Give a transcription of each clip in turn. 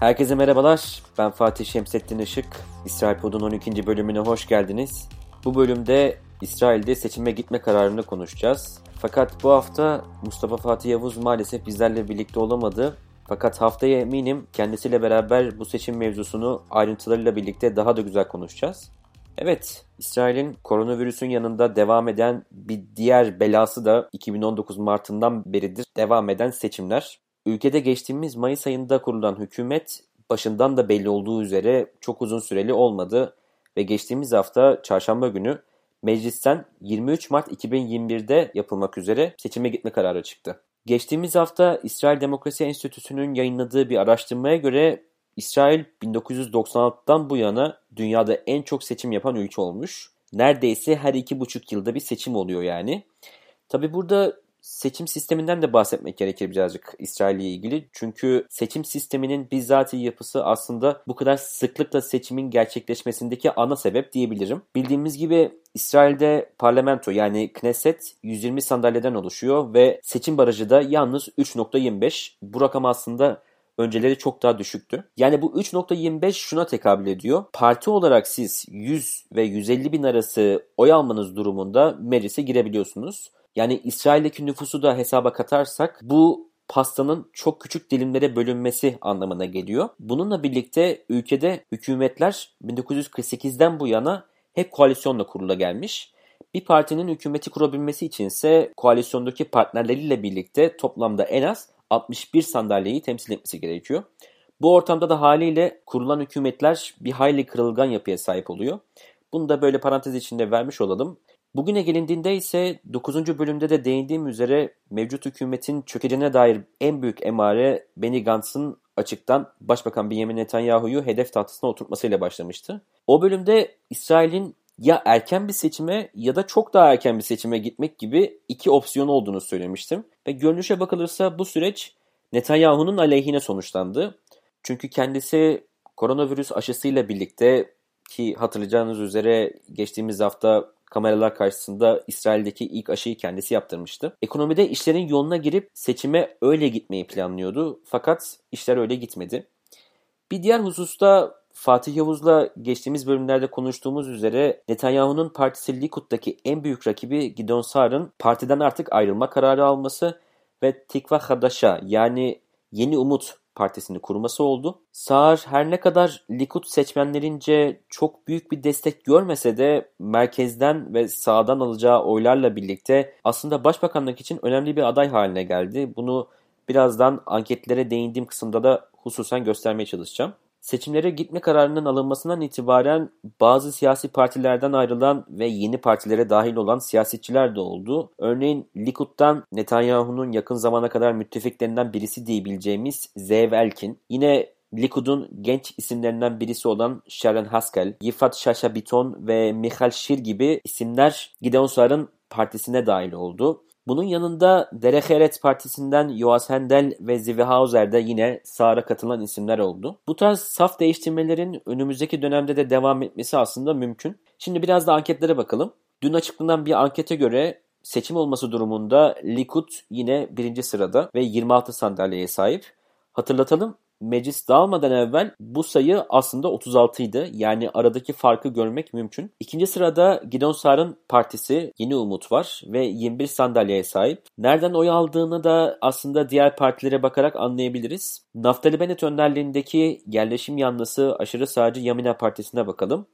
Herkese merhabalar. Ben Fatih Şemsettin Işık. İsrail Pod'un 12. bölümüne hoş geldiniz. Bu bölümde İsrail'de seçime gitme kararını konuşacağız. Fakat bu hafta Mustafa Fatih Yavuz maalesef bizlerle birlikte olamadı. Fakat haftaya eminim kendisiyle beraber bu seçim mevzusunu ayrıntılarıyla birlikte daha da güzel konuşacağız. Evet, İsrail'in koronavirüsün yanında devam eden bir diğer belası da 2019 Mart'ından beridir devam eden seçimler. Ülkede geçtiğimiz Mayıs ayında kurulan hükümet başından da belli olduğu üzere çok uzun süreli olmadı ve geçtiğimiz hafta çarşamba günü meclisten 23 Mart 2021'de yapılmak üzere seçime gitme kararı çıktı. Geçtiğimiz hafta İsrail Demokrasi Enstitüsü'nün yayınladığı bir araştırmaya göre İsrail 1996'dan bu yana dünyada en çok seçim yapan ülke olmuş. Neredeyse her iki buçuk yılda bir seçim oluyor yani. Tabi burada seçim sisteminden de bahsetmek gerekir birazcık İsrail ile ilgili. Çünkü seçim sisteminin bizzati yapısı aslında bu kadar sıklıkla seçimin gerçekleşmesindeki ana sebep diyebilirim. Bildiğimiz gibi İsrail'de parlamento yani Knesset 120 sandalyeden oluşuyor ve seçim barajı da yalnız 3.25. Bu rakam aslında önceleri çok daha düşüktü. Yani bu 3.25 şuna tekabül ediyor. Parti olarak siz 100 ve 150 bin arası oy almanız durumunda meclise girebiliyorsunuz. Yani İsrail'deki nüfusu da hesaba katarsak bu pastanın çok küçük dilimlere bölünmesi anlamına geliyor. Bununla birlikte ülkede hükümetler 1948'den bu yana hep koalisyonla kurula gelmiş. Bir partinin hükümeti kurabilmesi içinse koalisyondaki partnerleriyle birlikte toplamda en az 61 sandalyeyi temsil etmesi gerekiyor. Bu ortamda da haliyle kurulan hükümetler bir hayli kırılgan yapıya sahip oluyor. Bunu da böyle parantez içinde vermiş olalım. Bugüne gelindiğinde ise 9. bölümde de değindiğim üzere mevcut hükümetin çökeceğine dair en büyük emare Benny Gantz'ın açıktan Başbakan Benjamin Netanyahu'yu hedef tahtasına oturtmasıyla başlamıştı. O bölümde İsrail'in ya erken bir seçime ya da çok daha erken bir seçime gitmek gibi iki opsiyon olduğunu söylemiştim. Ve görünüşe bakılırsa bu süreç Netanyahu'nun aleyhine sonuçlandı. Çünkü kendisi koronavirüs aşısıyla birlikte ki hatırlayacağınız üzere geçtiğimiz hafta kameralar karşısında İsrail'deki ilk aşıyı kendisi yaptırmıştı. Ekonomide işlerin yoluna girip seçime öyle gitmeyi planlıyordu fakat işler öyle gitmedi. Bir diğer hususta Fatih Yavuz'la geçtiğimiz bölümlerde konuştuğumuz üzere Netanyahu'nun partisi Likud'daki en büyük rakibi Gidon Saar'ın partiden artık ayrılma kararı alması ve Tikva Hadaş'a yani Yeni Umut Partisi'ni kurması oldu. Saar her ne kadar Likud seçmenlerince çok büyük bir destek görmese de merkezden ve sağdan alacağı oylarla birlikte aslında başbakanlık için önemli bir aday haline geldi. Bunu birazdan anketlere değindiğim kısımda da hususen göstermeye çalışacağım. Seçimlere gitme kararının alınmasından itibaren bazı siyasi partilerden ayrılan ve yeni partilere dahil olan siyasetçiler de oldu. Örneğin Likud'dan Netanyahu'nun yakın zamana kadar müttefiklerinden birisi diyebileceğimiz Zeev Elkin, yine Likud'un genç isimlerinden birisi olan Sharon Haskel, Yifat Shasha Biton ve Michal Shir gibi isimler Gideon Sar'ın partisine dahil oldu. Bunun yanında Derek Partisi'nden Joas Hendel ve Zivi Hauser de yine sağra katılan isimler oldu. Bu tarz saf değiştirmelerin önümüzdeki dönemde de devam etmesi aslında mümkün. Şimdi biraz da anketlere bakalım. Dün açıklanan bir ankete göre seçim olması durumunda Likud yine birinci sırada ve 26 sandalyeye sahip. Hatırlatalım meclis dağılmadan evvel bu sayı aslında 36 idi. Yani aradaki farkı görmek mümkün. İkinci sırada Gidon Sar'ın partisi Yeni Umut var ve 21 sandalyeye sahip. Nereden oy aldığını da aslında diğer partilere bakarak anlayabiliriz. Naftali Bennett önderliğindeki yerleşim yanlısı aşırı sağcı Yamina Partisi'ne bakalım.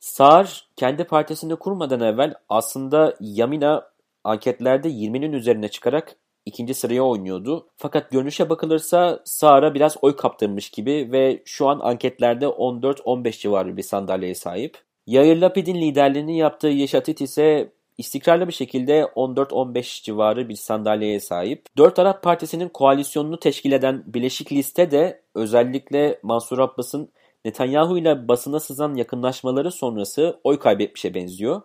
Sağır kendi partisini kurmadan evvel aslında Yamina anketlerde 20'nin üzerine çıkarak ikinci sıraya oynuyordu. Fakat görünüşe bakılırsa Sağır'a biraz oy kaptırmış gibi ve şu an anketlerde 14-15 civarı bir sandalyeye sahip. Yair Lapid'in liderliğini yaptığı Yeşatit ise istikrarlı bir şekilde 14-15 civarı bir sandalyeye sahip. Dört Arap Partisi'nin koalisyonunu teşkil eden Bileşik Liste de özellikle Mansur Abbas'ın Netanyahu ile basına sızan yakınlaşmaları sonrası oy kaybetmişe benziyor.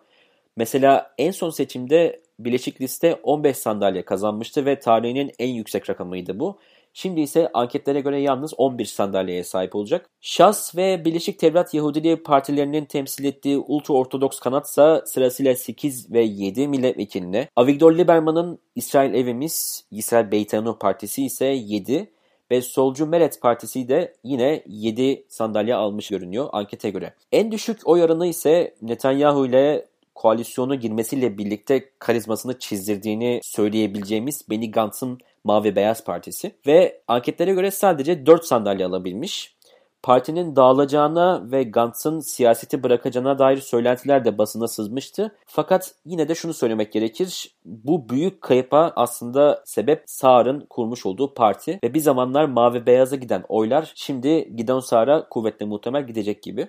Mesela en son seçimde Bileşik Liste 15 sandalye kazanmıştı ve tarihinin en yüksek rakamıydı bu. Şimdi ise anketlere göre yalnız 11 sandalyeye sahip olacak. Şas ve Birleşik Tevrat Yahudiliği partilerinin temsil ettiği ultra-ortodoks kanatsa sırasıyla 8 ve 7 milletvekiline. Avigdor Lieberman'ın İsrail Evimiz, İsrail Beytanu Partisi ise 7, ve solcu Meret Partisi de yine 7 sandalye almış görünüyor ankete göre. En düşük oy oranı ise Netanyahu ile koalisyona girmesiyle birlikte karizmasını çizdirdiğini söyleyebileceğimiz Benny Gantz'ın Mavi Beyaz Partisi ve anketlere göre sadece 4 sandalye alabilmiş. Partinin dağılacağına ve Gantz'ın siyaseti bırakacağına dair söylentiler de basına sızmıştı. Fakat yine de şunu söylemek gerekir. Bu büyük kayıpa aslında sebep Sağır'ın kurmuş olduğu parti ve bir zamanlar mavi beyaza giden oylar şimdi Gidon Sağır'a kuvvetle muhtemel gidecek gibi.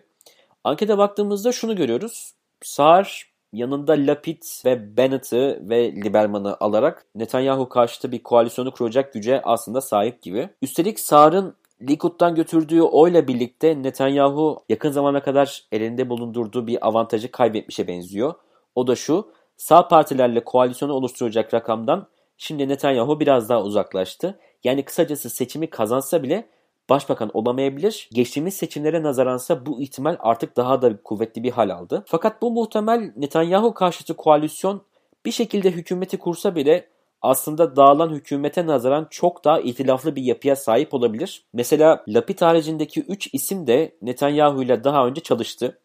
Ankete baktığımızda şunu görüyoruz. Sağır yanında Lapid ve Bennett'ı ve Liberman'ı alarak Netanyahu karşıtı bir koalisyonu kuracak güce aslında sahip gibi. Üstelik Sağır'ın Likud'dan götürdüğü oyla birlikte Netanyahu yakın zamana kadar elinde bulundurduğu bir avantajı kaybetmişe benziyor. O da şu, sağ partilerle koalisyonu oluşturacak rakamdan şimdi Netanyahu biraz daha uzaklaştı. Yani kısacası seçimi kazansa bile başbakan olamayabilir. Geçtiğimiz seçimlere nazaransa bu ihtimal artık daha da kuvvetli bir hal aldı. Fakat bu muhtemel Netanyahu karşıtı koalisyon bir şekilde hükümeti kursa bile aslında dağılan hükümete nazaran çok daha itilaflı bir yapıya sahip olabilir. Mesela Lapid haricindeki 3 isim de Netanyahu ile daha önce çalıştı.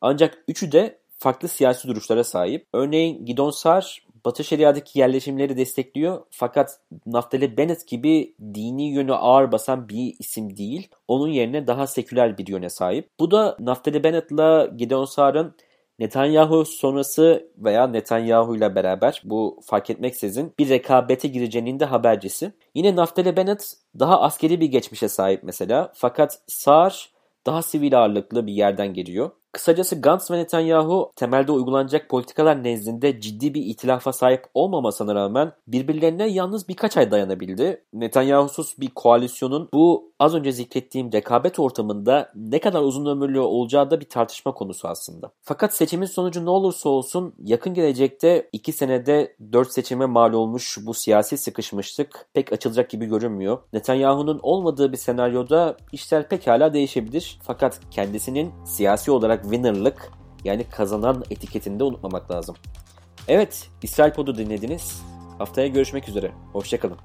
Ancak üçü de farklı siyasi duruşlara sahip. Örneğin Gidon Sar Batı Şeria'daki yerleşimleri destekliyor fakat Naftali Bennett gibi dini yönü ağır basan bir isim değil. Onun yerine daha seküler bir yöne sahip. Bu da Naftali Bennett'la Gideon Sar'ın Netanyahu sonrası veya Netanyahu ile beraber bu fark etmeksizin bir rekabete gireceğinin de habercisi. Yine Naftali Bennett daha askeri bir geçmişe sahip mesela fakat Sar daha sivil ağırlıklı bir yerden geliyor. Kısacası Gantz ve Netanyahu temelde uygulanacak politikalar nezdinde ciddi bir itilafa sahip olmamasına rağmen birbirlerine yalnız birkaç ay dayanabildi. Netanyahu'suz bir koalisyonun bu az önce zikrettiğim rekabet ortamında ne kadar uzun ömürlü olacağı da bir tartışma konusu aslında. Fakat seçimin sonucu ne olursa olsun yakın gelecekte 2 senede 4 seçime mal olmuş bu siyasi sıkışmışlık pek açılacak gibi görünmüyor. Netanyahu'nun olmadığı bir senaryoda işler pekala değişebilir. Fakat kendisinin siyasi olarak winner'lık yani kazanan etiketini de unutmamak lazım. Evet, İsrail Pod'u dinlediniz. Haftaya görüşmek üzere. Hoşçakalın.